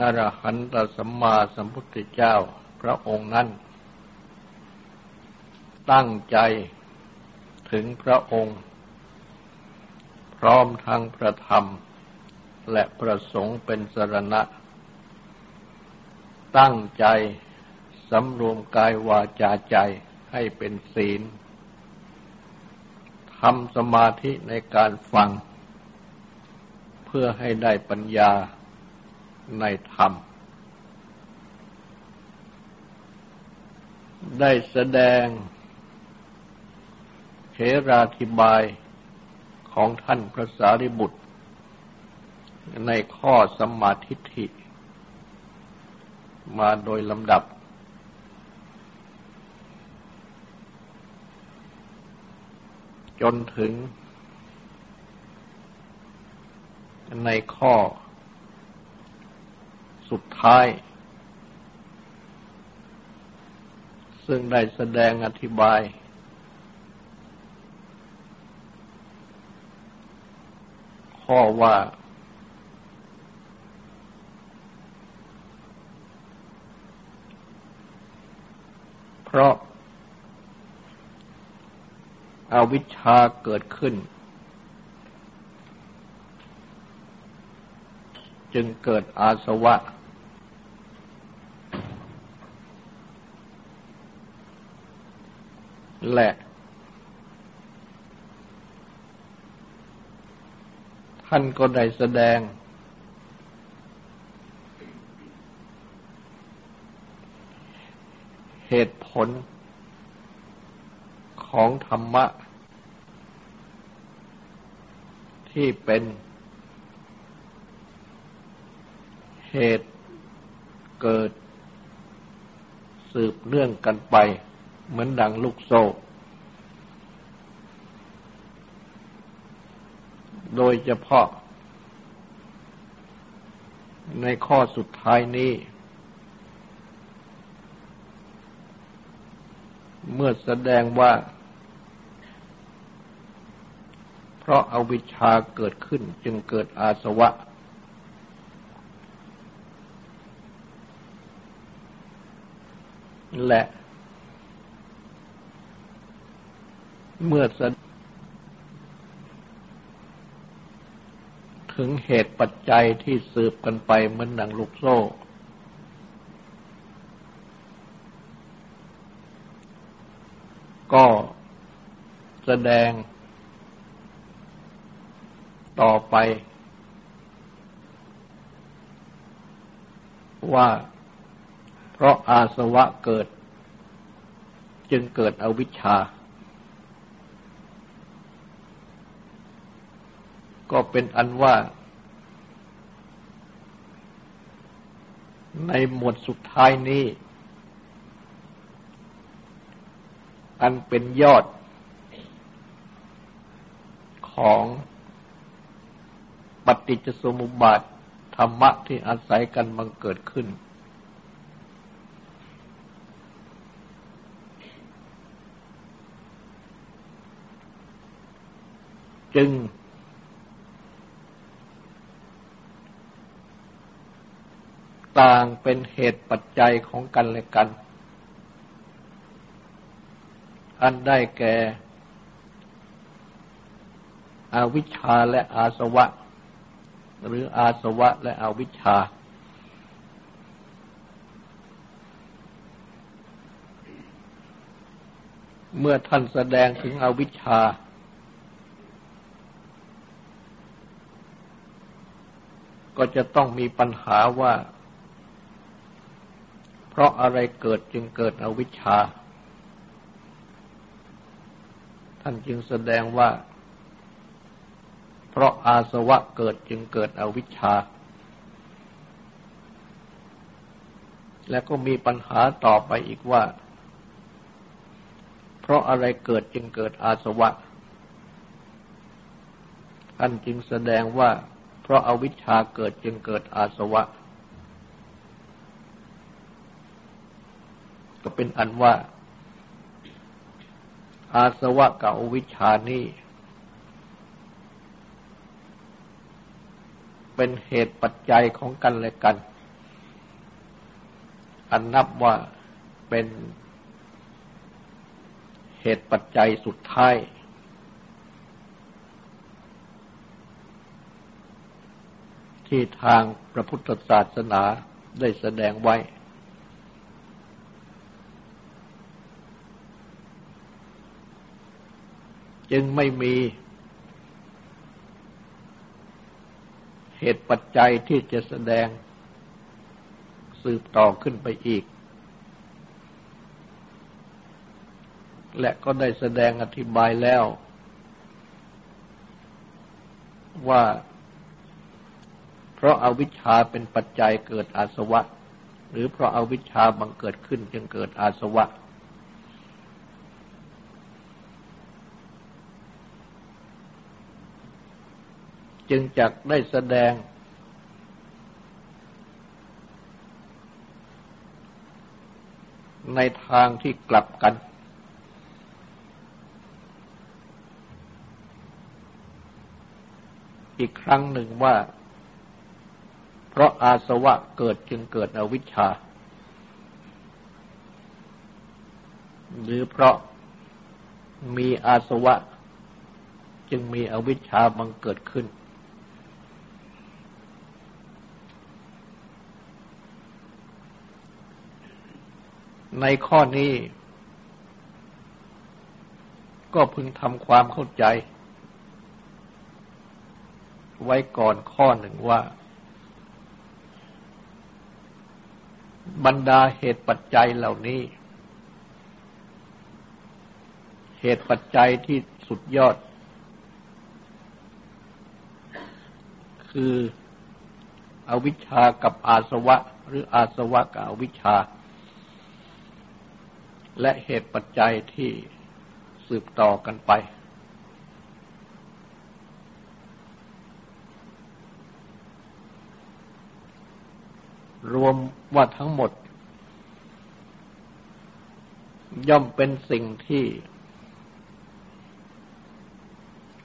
อรหันตสัมมาสัมพุทธเจ้าพระองค์นั้น ตั้งใจถึงพระองค์ พร้อมทั้งพระธรรม และประสงค์เป็นสรณะ ตั้งใจสำรวมกายวาจาใจให้เป็นศีลทำสมาธิในการฟัง เพื่อให้ได้ปัญญา ในธรรม ได้แสดงเทราธิบายของท่านพระสารีบุตร ในข้อสมาธิิมาโดยลำดับ จนถึงในข้อ สุดท้าย ซึ่งได้แสดงอธิบาย ข้อว่าเพราะอาวิชชาเกิดขึ้น จึงเกิดอาสวะ และ ท่านก็ได้แสดง เหตุผลของธรรมะ ที่เป็นเหตุเกิดสืบเนื่องกันไป เหมือนดังลูกโซ่ โดยเฉพาะ ในข้อสุดท้ายนี้ เมื่อแสดงว่า เพราะอาวิชชาเกิดขึ้นจึงเกิดอาสวะและ เมื่อสถึงเหตุปัจจัยที่สืบกันไปเหมือนหนังลูกโซ่ ก็แสดงต่อไป ว่าเพราะอาสวะเกิด จึงเกิดอวิชชา ก็เป็นอันว่า ในหมวดสุดท้ายนี้ อันเป็นยอดของปฏิจจสมุปบาทธรรมะที่อาศัยกันบังเกิดขึ้น จึง ต่างเป็นเหตุปัจจัยของกันและกัน อันได้แก่อวิชชาและอาสวะ หรืออาสวะและอวิชชา เมื่อท่านแสดงถึงอวิชชา ก็จะต้องมีปัญหาว่า เพราะอะไรเกิดจึงเกิดอวิชชา ท่านจึงแสดงว่า เพราะอาสวะเกิดจึงเกิดอวิชชา และก็มีปัญหาต่อไปอีกว่า เพราะอะไรเกิดจึงเกิดอาสวะ ท่านจึงแสดงว่า เพราะอาวิชชาเกิดจึงเกิดอาสวะ ก็เป็นอันว่า อาสวะกับอวิชชานี้เป็นเหตุปัจจัยของกันและกัน อันนับว่าเป็นเหตุปัจจัยสุดท้าย ที่ทางพระพุทธศาสนาได้แสดงไว้ จึงไม่มี เหตุปัจจัยที่จะแสดง สืบต่อขึ้นไปอีก และก็ได้แสดงอธิบายแล้ว ว่าเพราะอาวิชชาเป็นปัจจัยเกิดอาสวะ หรือเพราะอาวิชชาบังเกิดขึ้นจึงเกิดอาสวะ จึงจักได้แสดง ในทางที่กลับกัน อีกครั้งหนึ่งว่า เพราะอาสวะเกิดจึงเกิดอวิชชา หรือเพราะมีอาสวะจึงมีอวิชชาบังเกิดขึ้น ในข้อนี้ ก็พึงทำความเข้าใจ ไว้ก่อนข้อหนึ่งว่า บรรดาเหตุปัจจัยเหล่านี้ เหตุปัจจัยที่สุดยอด คืออวิชากับอาสวะ หรืออาสวะกับอวิชชา และเหตุปัจจัยที่สืบต่อกันไป รวมว่าทั้งหมด ย่อมเป็นสิ่งที่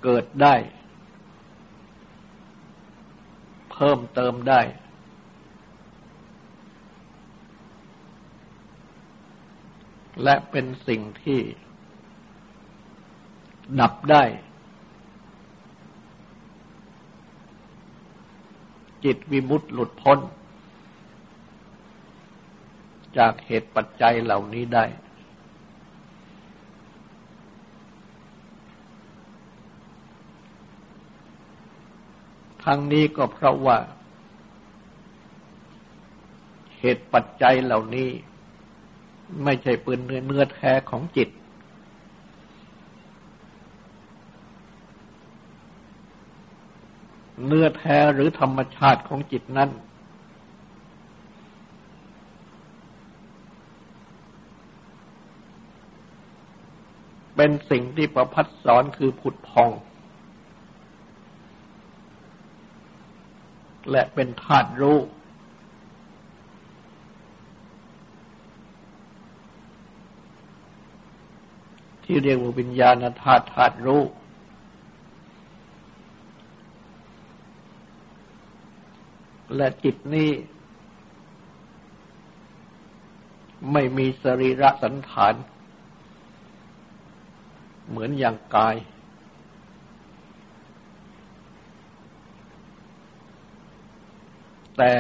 เกิดได้ เพิ่มเติมได้ และเป็นสิ่งที่ดับได้ จิตวิมุตติหลุดพ้น จากเหตุปัจจัยเหล่านี้ได้ ทั้งนี้ก็เพราะว่า เหตุปัจจัยเหล่านี้ ไม่ใช่ปืนเนื้อเนื้อแท้ของจิต เนื้อแท้หรือธรรมชาติของจิตนั้น เป็นสิ่งที่ประพัดสอนคือผุดพอง และเป็นธาตุรู้ ที่เรียกว่าวิญญาณธาตุธาตุรู้ และจิตนี้ ไม่มีสรีระสันฐาน เหมือนอย่างกาย แต่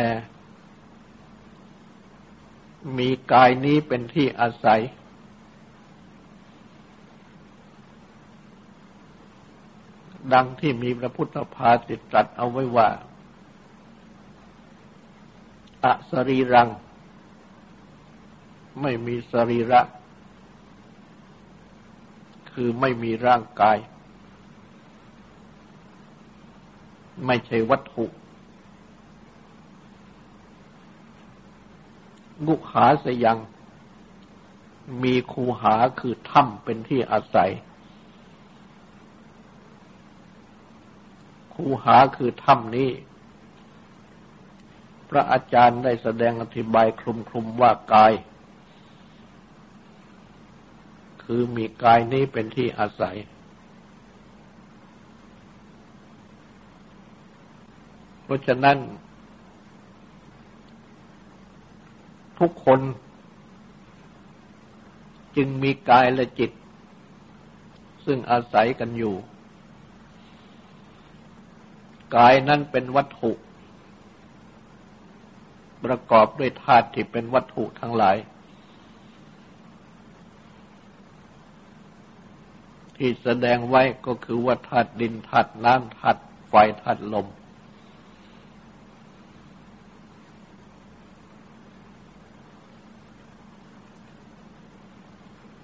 มีกายนี้เป็นที่อาศัย ดังที่มีพระพุทธภาสิตตรัสเอาไว้ว่าอสรีรัง ไม่มีสรีระ คือไม่มีร่างกาย ไม่ใช่วัตถุกุหาสยัง มีคูหาคือถ้ำเป็นที่อาศัย คูหาคือถ้ำนี้ พระอาจารย์ได้แสดงอธิบายคลุมๆว่ากาย คือมีกายนี้เป็นที่อาศัย เพราะฉะนั้น ทุกคนจึงมีกายและจิต ซึ่งอาศัยกันอยู่ กายนั้นเป็นวัตถุ ประกอบด้วยธาตุที่เป็นวัตถุทั้งหลาย ที่แสดงไว้ก็คือว่าธาตุดินธาตุน้ำธาตุไฟธาตุลม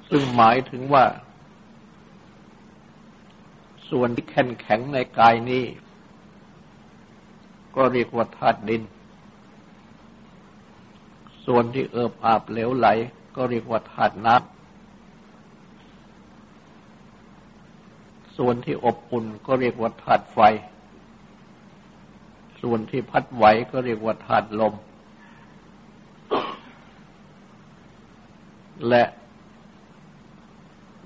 ซึ่งหมายถึงว่า ส่วนที่แข็งแข็งในกายนี้ ก็เรียกว่าธาตุดิน ส่วนที่เอิบอาบเหลวไหล ก็เรียกว่าธาตุน้ำส่วนที่อบอุ่นก็เรียกว่าธาตุไฟ ส่วนที่พัดไหวก็เรียกว่าธาตุลม และ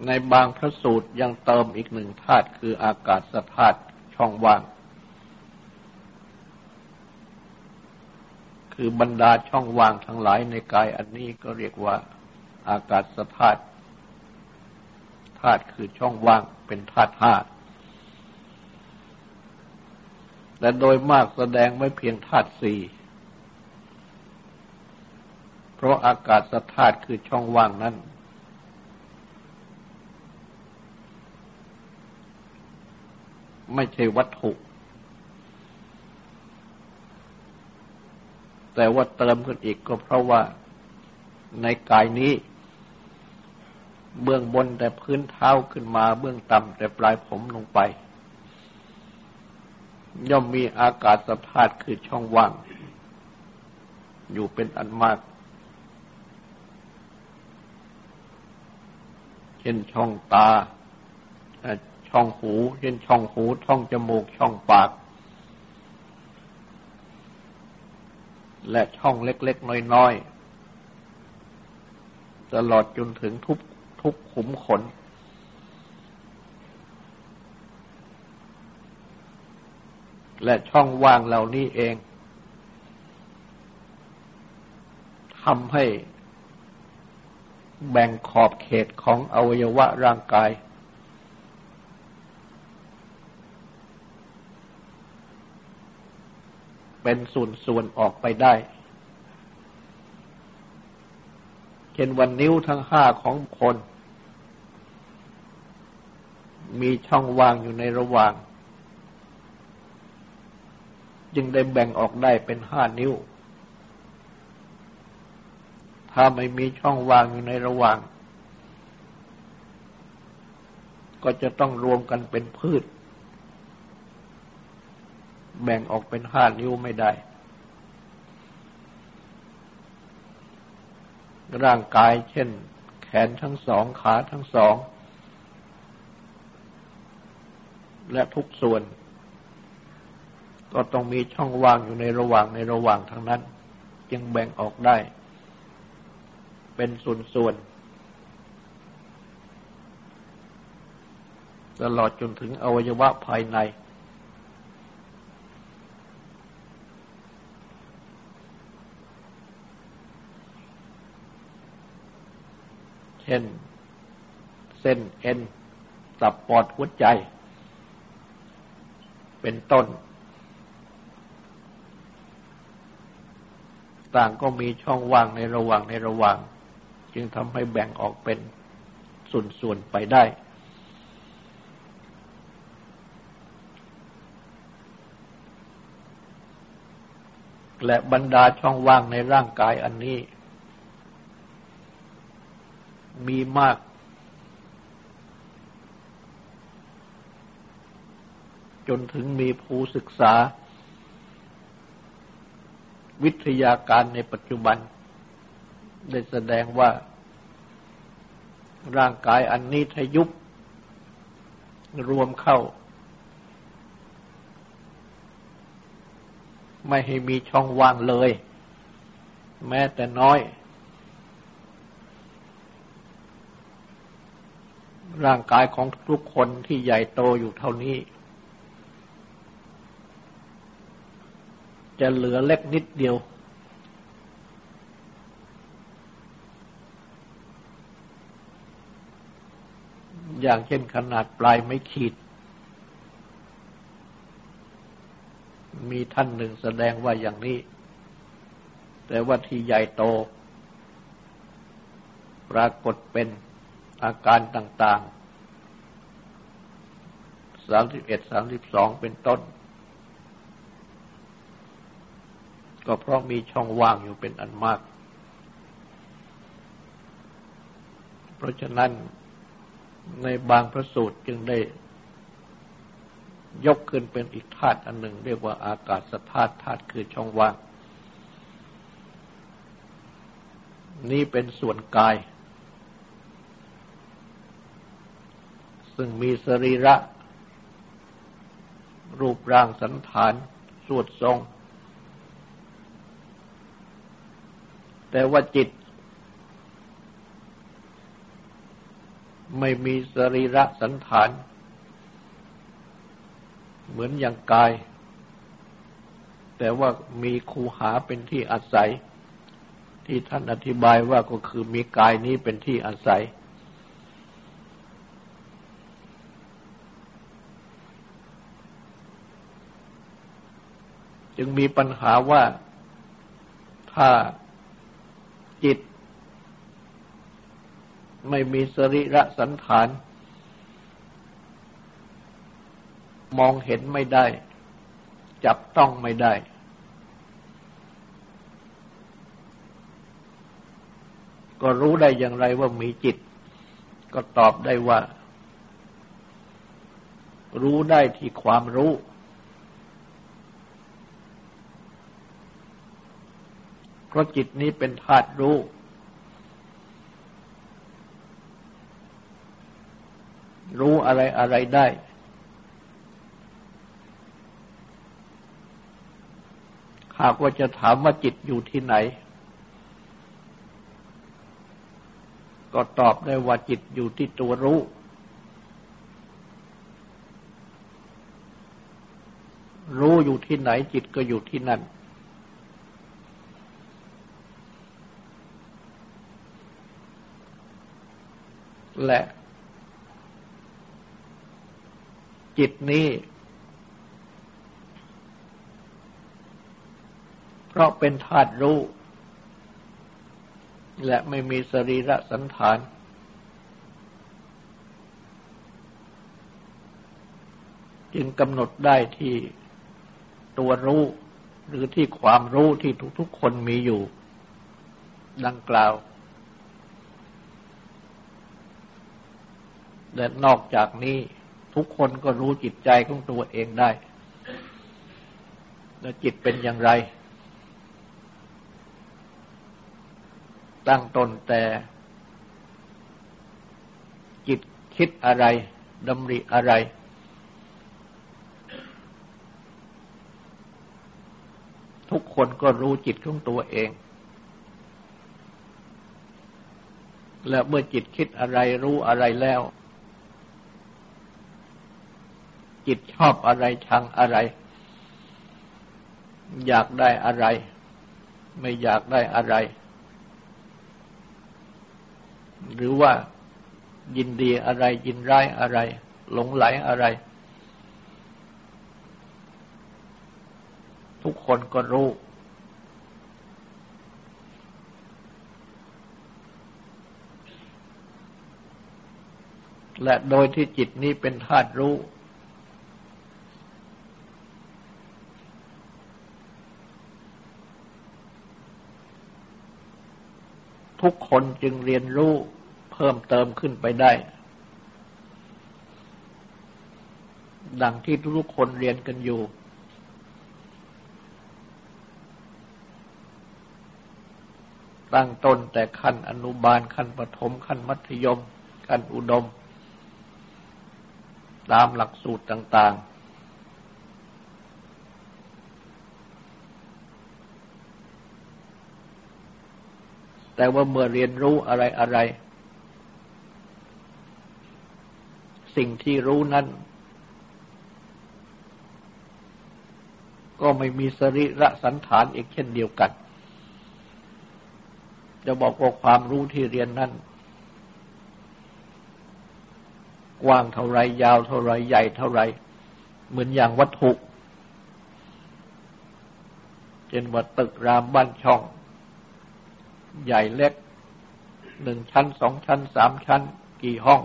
ในบางพระสูตรยังเติมอีกหนึ่งธาตุคืออากาศธาตุช่องว่าง คือบรรดาช่องว่างทั้งหลายในกายอันนี้ก็เรียกว่าอากาศธาตุธาตุคือช่องว่างเป็นธาตุห้าแต่โดยมากแสดงไว้เพียงธาตุสี่เพราะอากาศธาตุคือช่องว่างนั้น ไม่ใช่วัตถุ แต่ว่าเติมขึ้นอีกก็เพราะว่าในกายนี้ เบื้องบนแต่พื้นเท้าขึ้นมา เบื้องต่ำแต่ปลายผมลงไป ย่อมมีอากาศสธาตุคือช่องว่าง อยู่เป็นอันมาก เช่นช่องตา ช่องหู เช่นช่องหูช่องจมูกช่องปาก และช่องเล็กๆ น้อยๆ ตลอดจนถึงทุกทุกขุมขน และช่องว่างเหล่านี้เองทำให้แบ่งขอบเขตของอวัยวะร่างกาย เป็นส่วนๆออกไปได้ เช่นวันนิ้วทั้งห้าของคน มีช่องว่างอยู่ในระหว่าง จึงได้แบ่งออกได้เป็นห้านิ้ว ถ้าไม่มีช่องว่างอยู่ในระหว่าง ก็จะต้องรวมกันเป็นพืช แบ่งออกเป็นห้านิ้วไม่ได้ ร่างกายเช่น แขนทั้งสองขาทั้งสอง และทุกส่วน ก็ต้องมีช่องว่างอยู่ในระหว่างในระหว่างทั้งนั้น จึงแบ่งออกได้ เป็นส่วนๆตลอดจนถึงอวัยวะภายใน เช่น เส้นเอ็นตับปอดหัวใจ เป็นต้น ต่างก็มีช่องว่างในระหว่างในระหว่าง จึงทำให้แบ่งออกเป็นส่วนๆไปได้ และบรรดาช่องว่างในร่างกายอันนี้ มีมาก จนถึงมีผู้ศึกษา วิทยาการในปัจจุบัน ได้แสดงว่า ร่างกายอันนี้ทยุบรวมเข้า ไม่ให้มีช่องว่างเลย แม้แต่น้อย ร่างกายของทุกคนที่ใหญ่โตอยู่เท่านี้ จะเหลือเล็กนิดเดียว อย่างเช่นขนาดปลายไม่ขีด มีท่านหนึ่งแสดงว่าอย่างนี้ แต่ว่าที่ใหญ่โต ปรากฏเป็น อาการต่างๆสามสิบเอ็ดสามสิบสองเป็นต้น ก็เพราะมีช่องว่างอยู่เป็นอันมาก เพราะฉะนั้นในบางพระสูตรจึงได้ยกขึ้นเป็นอีกธาตุอันหนึ่ง เรียกว่าอากาศธาตุธาตุคือช่องว่าง นี่เป็นส่วนกาย ซึ่งมีสรีระ รูปร่างสันฐานสวดทรง แต่ว่าจิต ไม่มีสรีระสันฐาน เหมือนอย่างกาย แต่ว่ามีคูหาเป็นที่อาศัย ที่ท่านอธิบายว่าก็คือมีกายนี้เป็นที่อาศัย จึงมีปัญหาว่าถ้าจิต ไม่มีสริระสันฐาน มองเห็นไม่ได้ จับต้องไม่ได้ ก็รู้ได้อย่างไรว่ามีจิต ก็ตอบได้ว่า รู้ได้ที่ความรู้ เพราะจิตนี้เป็นธาตุรู้ รู้อะไรอะไรได้ หากว่าจะถามว่าจิตอยู่ที่ไหน ก็ตอบได้ว่าจิตอยู่ที่ตัวรู้รู้อยู่ที่ไหนจิตก็อยู่ที่นั่น และ จิตนี้ เพราะเป็นธาตุรู้ และไม่มีสรีระสันฐาน จึงกำหนดได้ที่ตัวรู้ หรือที่ความรู้ที่ทุกๆคนมีอยู่ ดังกล่าว และนอกจากนี้ทุกคนก็รู้จิตใจของตัวเองได้แล้วจิตเป็นอย่างไร ตั้งตนแต่ จิตคิดอะไรดำริอะไร ทุกคนก็รู้จิตของตัวเอง และเมื่อจิตคิดอะไรรู้อะไรแล้ว จิตชอบอะไรชังอะไร อยากได้อะไร ไม่อยากได้อะไร หรือว่ายินดีอะไร ยินร้ายอะไร หลงไหลอะไร ทุกคนก็รู้และโดยที่จิตนี้เป็นธาตุรู้ ทุกคนจึงเรียนรู้เพิ่มเติมขึ้นไปได้ ดังที่ทุกคนเรียนกันอยู่ ตั้งต้นแต่ขั้นอนุบาลขั้นปฐมขั้นมัธยม ขั้นอุดม ตามหลักสูตรต่าง ๆ แต่ว่าเมื่อเรียนรู้อะไรอะไร สิ่งที่รู้นั้น ก็ไม่มีสรีระสันฐานอีกเช่นเดียวกัน จะบอกว่าความรู้ที่เรียนนั้น กว้างเท่าไรยาวเท่าไรใหญ่เท่าไร เหมือนอย่างวัตถุเช่นว่าตึกรามบ้านช่อง ใหญ่เล็กหนึ่งชั้นสองชั้นสามชั้น กี่ห้อง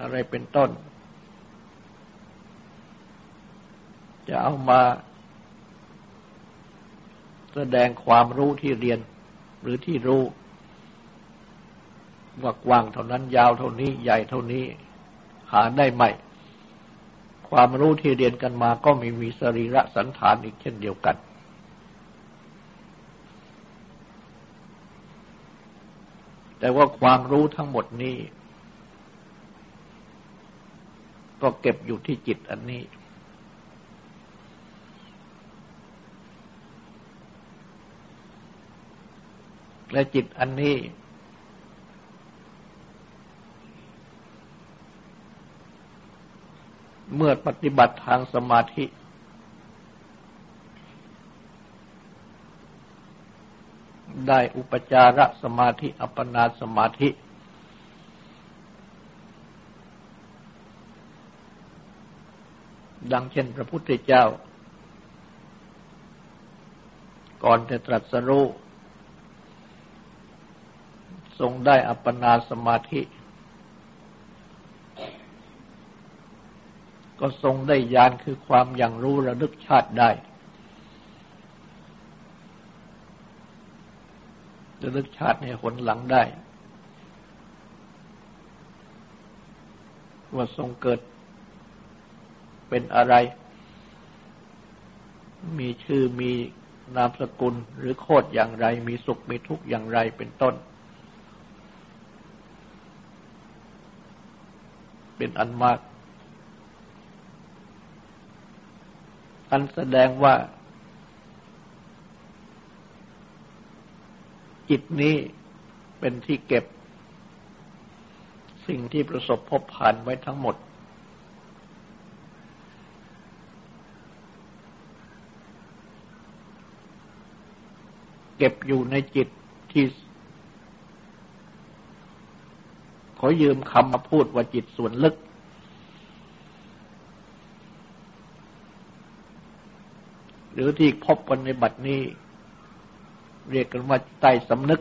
อะไรเป็นต้น จะเอามาแสดงความรู้ที่เรียนหรือที่รู้ ว่ากว้างเท่านั้นยาวเท่านี้ใหญ่เท่านี้ หาได้ไหม ความรู้ที่เรียนกันมาก็ไม่มีสรีระสันฐานอีกเช่นเดียวกัน แต่ว่าความรู้ทั้งหมดนี้ ก็เก็บอยู่ที่จิตอันนี้ และจิตอันนี้ เมื่อปฏิบัติทางสมาธิ ได้อุปจารสมาธิ อัปปนาสมาธิ ดังเช่นพระพุทธเจ้า ก่อนจะตรัสรู้ทรงได้อัปปนาสมาธิ ก็ทรงได้ญาณคือความอย่างรู้ระลึกชาติได้ ระลึกชาติในหนหลังได้ ว่าทรงเกิดเป็นอะไร มีชื่อมีนามสกุลหรือโคดอย่างไร มีสุขมีทุกข์อย่างไรเป็นต้น เป็นอันมาก อันแสดงว่า จิตนี้เป็นที่เก็บ สิ่งที่ประสบพบผ่านไว้ทั้งหมด เก็บอยู่ในจิตที่ ขอยืมคำมาพูดว่าจิตส่วนลึกหรือที่พบกันในบัดนี้ เรียกกันว่าใต้สำนึก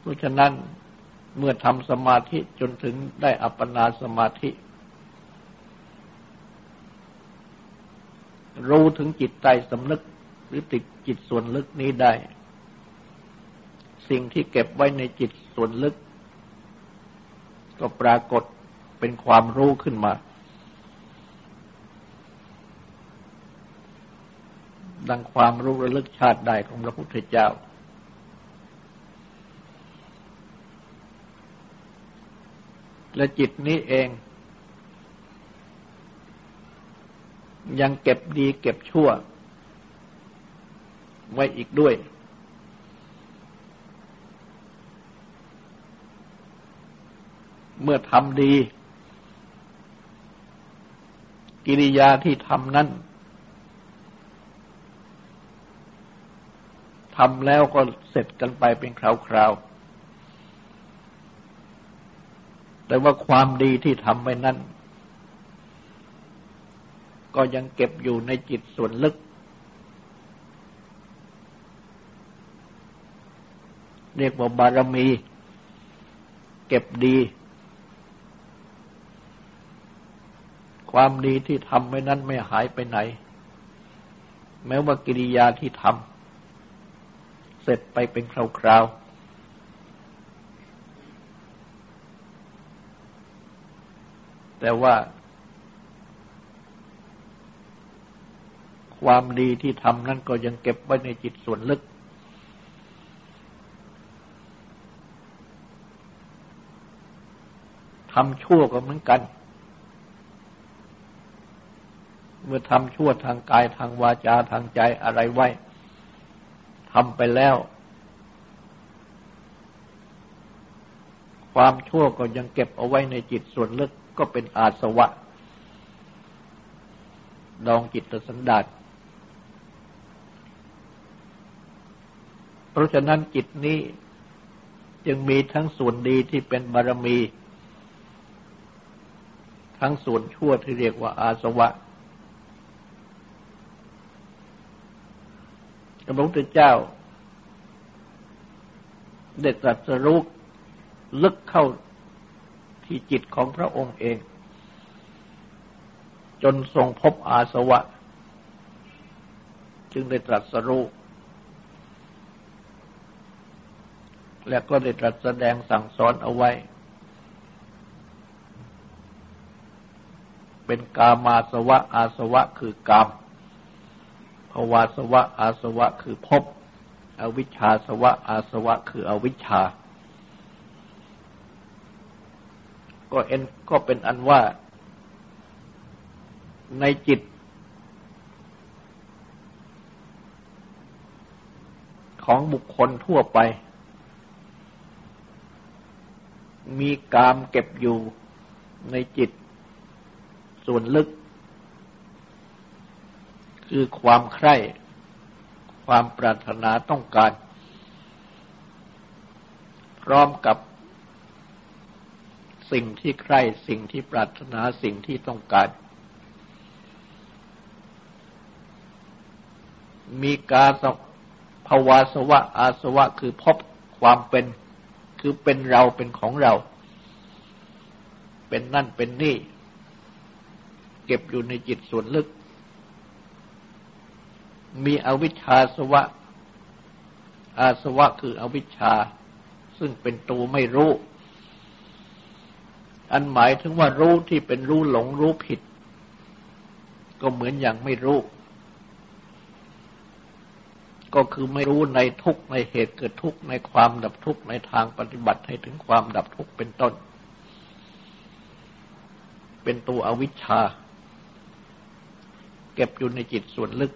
เพราะฉะนั้นเมื่อทำสมาธิจนถึงได้อัปปนาสมาธิ รู้ถึงจิตใต้สำนึกหรือติดจิตส่วนลึกนี้ได้ สิ่งที่เก็บไว้ในจิตส่วนลึก ก็ปรากฏเป็นความรู้ขึ้นมา ดังความรู้ระลึกชาติใดของพระพุทธเจ้า และจิตนี้เอง ยังเก็บดีเก็บชั่ว ไว้อีกด้วย เมื่อทำดี กิริยาที่ทำนั้น ทำแล้วก็เสร็จกันไปเป็นคราวๆ แต่ว่าความดีที่ทำไปนั้น ก็ยังเก็บอยู่ในจิตส่วนลึก เรียกว่าบารมี เก็บดี ความดีที่ทำไว้นั้นไม่หายไปไหน แม้ว่ากิริยาที่ทำ เสร็จไปเป็นคราวๆ แต่ว่า ความดีที่ทำนั้นก็ยังเก็บไว้ในจิตส่วนลึก ทำชั่วก็เหมือนกันเมื่อทำชั่วทางกายทางวาจาทางใจอะไรไว้ ทำไปแล้ว ความชั่วก็ยังเก็บเอาไว้ในจิตส่วนลึกก็เป็นอาสวะ ดองจิตสันดาษเพราะฉะนั้นจิตนี้จึงมีทั้งส่วนดีที่เป็นบารมี ทั้งส่วนชั่วที่เรียกว่าอาสวะ พระพุทธเจ้า ได้ตรัสรู้ลึกเข้าที่จิตของพระองค์เอง จนทรงพบอาสวะ จึงได้ตรัสรู้และก็ได้ตรัสแสดงสั่งสอนเอาไว้ เป็นกามาสวะอาสวะคือกาม ภวาสวะ อาสวะคือพบอวิชชาสวะ อาสวะคืออวิชชา ก็เอ็นก็เป็นอันว่าในจิต ของบุคคลทั่วไป มีกามเก็บอยู่ในจิตส่วนลึก คือความใคร่ ความปรารถนาต้องการ พร้อมกับสิ่งที่ใคร่ สิ่งที่ปรารถนาสิ่งที่ต้องการ มีกาสภาวาสวะ อาสวะคือพบความเป็น คือเป็นเราเป็นของเรา เป็นนั่นเป็นนี่ เก็บอยู่ในจิตส่วนลึก มีอวิชชาสวะ อาสวะคืออวิชชา ซึ่งเป็นตัวไม่รู้ อันหมายถึงว่ารู้ที่เป็นรู้หลงรู้ผิด ก็เหมือนอย่างไม่รู้ ก็คือไม่รู้ในทุกในเหตุเกิดทุกในความดับทุกในทางปฏิบัติให้ถึงความดับทุกเป็นต้น เป็นตัวอวิชชา เก็บอยู่ในจิตส่วนลึก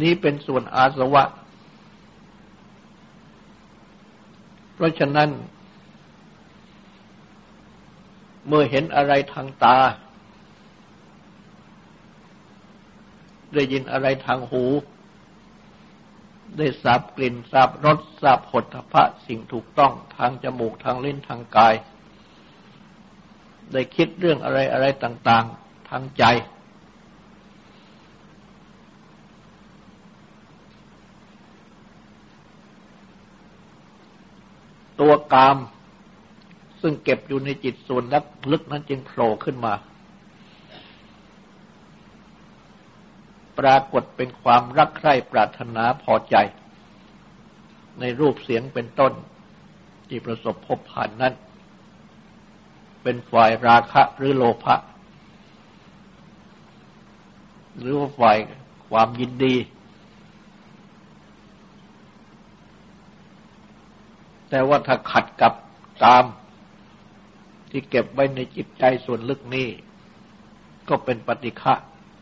นี้เป็นส่วนอาสวะ เพราะฉะนั้น เมื่อเห็นอะไรทางตา ได้ยินอะไรทางหู ได้สับกลิ่นสับรสสับผลพระสิ่งถูกต้องทางจมูกทางลิ้นทางกาย ได้คิดเรื่องอะไรอะไรต่าง ๆ ทางใจ ตัวกาม ซึ่งเก็บอยู่ในจิตส่วนลึกนั้นจึงโผล่ขึ้นมา ปรากฏเป็นความรักใคร่ปรารถนาพอใจ ในรูปเสียงเป็นต้น ที่ประสบพบผ่านนั้น เป็นฝ่ายราคะหรือโลภะหรือว่าฝ่ายความยินดี แต่ว่าถ้าขัดกับตาม ที่เก็บไว้ในจิตใจส่วนลึกนี้ ก็เป็นปฏิฆะ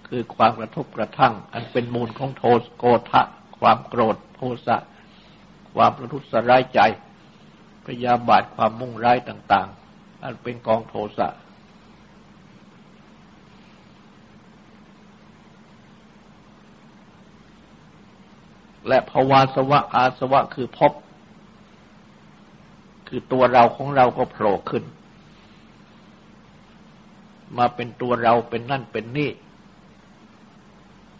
คือความกระทบกระทั่ง อันเป็นมูลของโทสโกทะ ความโกรธโทสะ ความประทุษร้ายใจพยาบาทความมุ่งร้ายต่าง ๆ อันเป็นกองโทสะและภาวาสวะอาสวะคือพบ คือตัวเราของเราก็โผล่ขึ้น มาเป็นตัวเราเป็นนั่นเป็นนี่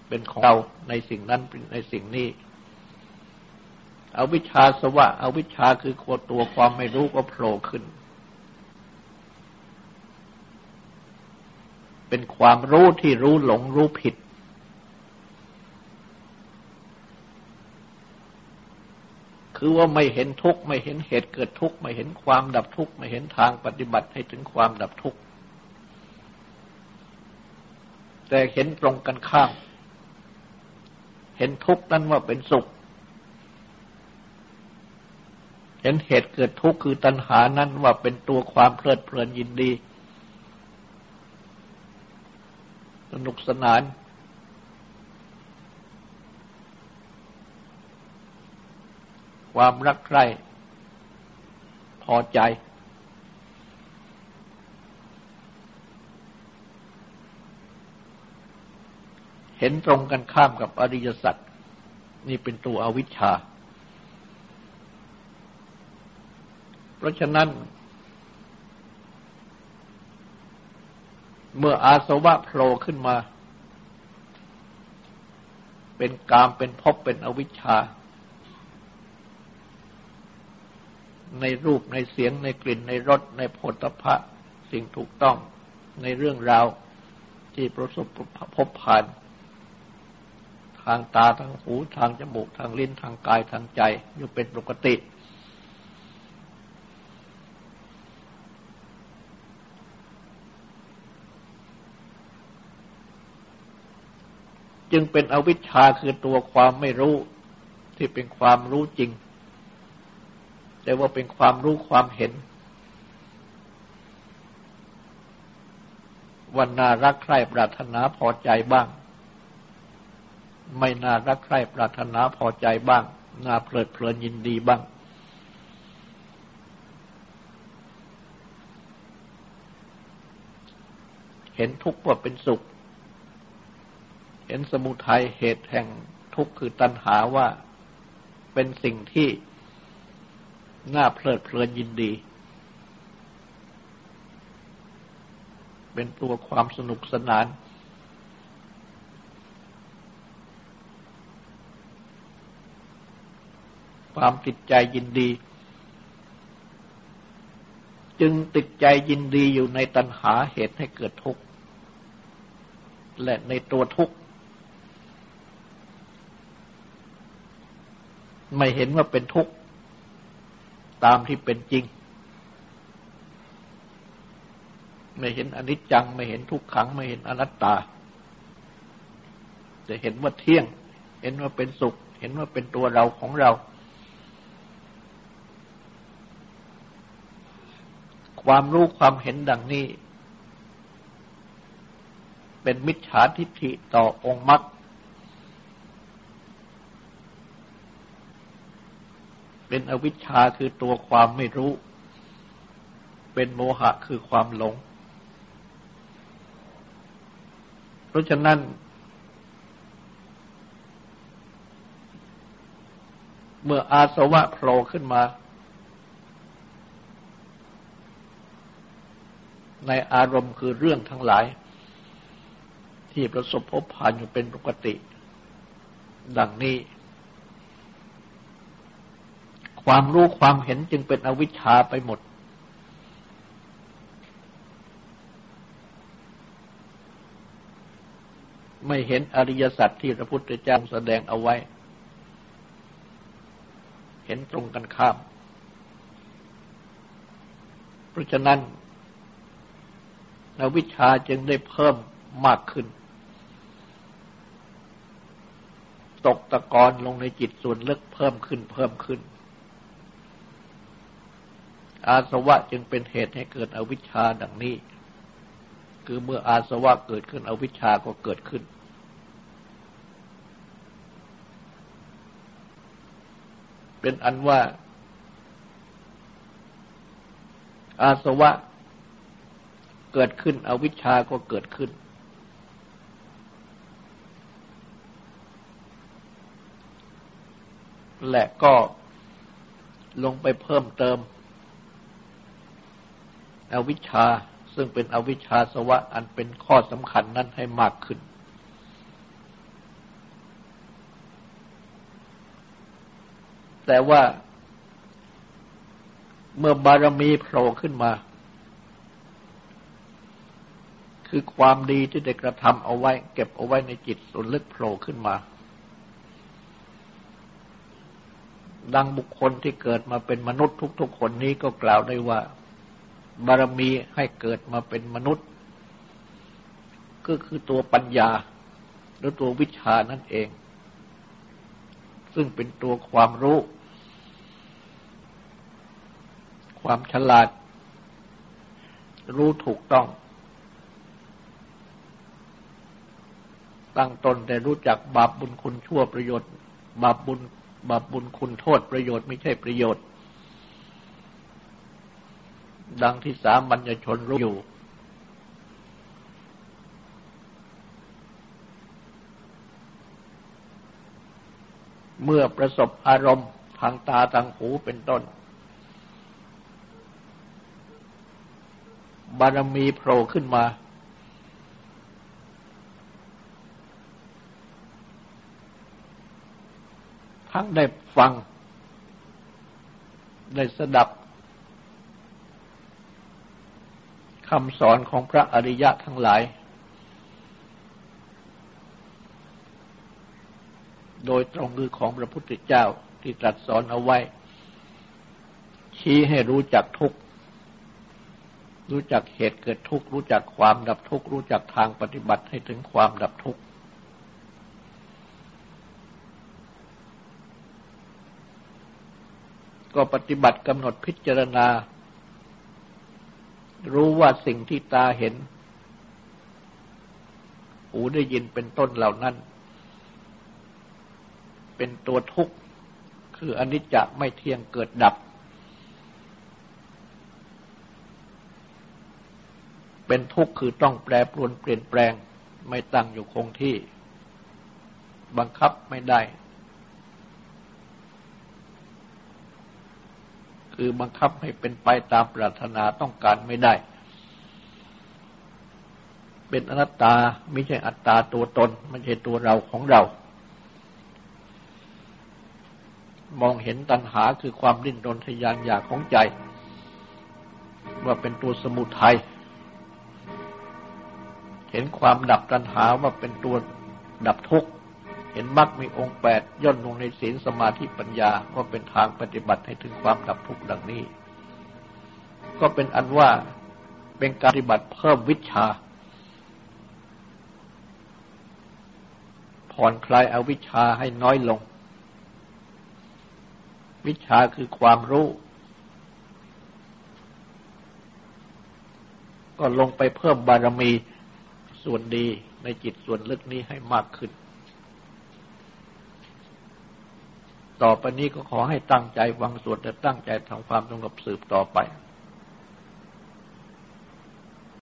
เป็นของเราในสิ่งนั้นในสิ่งนี้เอาวิชาสวะเอาวิชาคือโคตัวความไม่รู้ก็โผล่ขึ้น เป็นความรู้ที่รู้หลงรู้ผิด คือว่าไม่เห็นทุกข์ไม่เห็นเหตุเกิดทุกข์ไม่เห็นความดับทุกข์ไม่เห็นทางปฏิบัติให้ถึงความดับทุกข์แต่เห็นตรงกันข้าม เห็นทุกข์นั้นว่าเป็นสุข เห็นเหตุเกิดทุกข์คือตัณหานั้นว่าเป็นตัวความเพลิดเพลินยินดี สนุกสนาน ความรักใคร่พอใจ เห็นตรงกันข้ามกับอริยสัจนี่เป็นตัวอวิชชา เพราะฉะนั้น เมื่ออาสวะโผล่ขึ้นมา เป็นกามเป็นภพเป็นอวิชชา ในรูปในเสียงในกลิ่นในรสในผลตภะสิ่งถูกต้องในเรื่องราวที่ประสบพบผ่าน ทางตาทางหูทางจมูกทางลิ้นทางกายทางใจอยู่เป็นปกติ จึงเป็นอวิชชาคือตัวความไม่รู้ที่เป็นความรู้จริง แต่ว่าเป็นความรู้ความเห็นวันนารักใคร่ปรารถนาพอใจบ้าง ไม่น่ารักใคร่ปรารถนาพอใจบ้าง น่าเพลิดเพลินยินดีบ้าง เห็นทุกข์ว่าเป็นสุข เห็นสมุทัยเหตุแห่งทุกข์คือตัณหาว่าเป็นสิ่งที่ น่าเพลิดเพลินยินดี เป็นตัวความสนุกสนาน ความติดใจยินดี จึงติดใจยินดีอยู่ในตัณหาเหตุให้เกิดทุกข์ และในตัวทุกข์ ไม่เห็นว่าเป็นทุกข์ ตามที่เป็นจริง ไม่เห็นอนิจจัง ไม่เห็นทุกขัง ไม่เห็นอนัตตาจะเห็นว่าเที่ยง เห็นว่าเป็นสุข เห็นว่าเป็นตัวเราของเรา ความรู้ความเห็นดังนี้ เป็นมิจฉาทิฏฐิต่อองค์มรรค เป็นอวิชชาคือตัวความไม่รู้ เป็นโมหะคือความหลง เพราะฉะนั้น เมื่ออาสวะโผล่ขึ้นมา ในอารมณ์คือเรื่องทั้งหลาย ที่ประสบพบผ่านอยู่เป็นปกติ ดังนี้ ความรู้ความเห็นจึงเป็นอวิชชาไปหมด ไม่เห็นอริยสัจที่พระพุทธเจ้าแสดงเอาไว้ เห็นตรงกันข้าม เพราะฉะนั้นอวิชชาจึงได้เพิ่มมากขึ้น ตกตะกอนลงในจิตส่วนลึกเพิ่มขึ้นเพิ่มขึ้น อาสวะจึงเป็นเหตุให้เกิดอวิชชาดังนี้ คือเมื่ออาสวะเกิดขึ้นอวิชชาก็เกิดขึ้น เป็นอันว่า อาสวะเกิดขึ้น อวิชชาก็เกิดขึ้น และก็ลงไปเพิ่มเติม อวิชชาซึ่งเป็นอวิชชาสวะอันเป็นข้อสำคัญนั้นให้มากขึ้น แต่ว่าเมื่อบารมีโผล่ขึ้นมา คือความดีที่ได้กระทำเอาไว้ เก็บเอาไว้ในจิตส่วนลึกโผล่ขึ้นมาดังบุคคลที่เกิดมาเป็นมนุษย์ทุกๆคนนี้ก็กล่าวได้ว่า บารมีให้เกิดมาเป็นมนุษย์ ก็คือตัวปัญญาหรือตัววิชานั่นเอง ซึ่งเป็นตัวความรู้ ความฉลาด รู้ถูกต้อง ตั้งตนแต่รู้จักบาปบุญคุณชั่วประโยชน์ บาปบุญบาปบุญคุณโทษประโยชน์ไม่ใช่ประโยชน์ ดังที่สามัญชนรู้อยู่ เมื่อประสบอารมณ์ทางตาทางหูเป็นต้น บารมีโผล่ขึ้นมา ทั้งได้ฟัง ได้สดับ คำสอนของพระอริยะทั้งหลาย โดยตรงคือของพระพุทธเจ้าที่ตรัสสอนเอาไว้ ชี้ให้รู้จักทุกข์ รู้จักเหตุเกิดทุกข์ รู้จักความดับทุกข์ รู้จักทางปฏิบัติให้ถึงความดับทุกข์ก็ปฏิบัติกำหนดพิจารณา รู้ว่าสิ่งที่ตาเห็น หูได้ยินเป็นต้นเหล่านั้น เป็นตัวทุกข์ คืออนิจจะไม่เที่ยงเกิดดับ เป็นทุกข์คือต้องแปรปรวนเปลี่ยนแปลง ไม่ตั้งอยู่คงที่ บังคับไม่ได้ คือบังคับให้เป็นไปตามปรารถนาต้องการไม่ได้ เป็นอนัตตาไม่ใช่อัตตาตัวตน ไม่ใช่ตัวเราของเรา มองเห็นตัณหาคือความดิ้นรนทยานอยากของใจ ว่าเป็นตัวสมุทัยเห็นความดับตัณหาว่าเป็นตัวดับทุกข์ เห็นมรรคมีองค์แปดย่นลงในศีลสมาธิปัญญาว่าเป็นทางปฏิบัติให้ถึงความดับทุกข์ดังนี้ ก็เป็นอันว่าเป็นการปฏิบัติเพิ่มวิชา ผ่อนคลายอาวิชชาให้น้อยลง วิชาคือความรู้ ก็ลงไปเพิ่มบารมีส่วนดีในจิตส่วนลึกนี้ให้มากขึ้น ต่อไปนี้ก็ขอให้ตั้งใจวังสวดและตั้งใจทำความสงบสืบต่อไป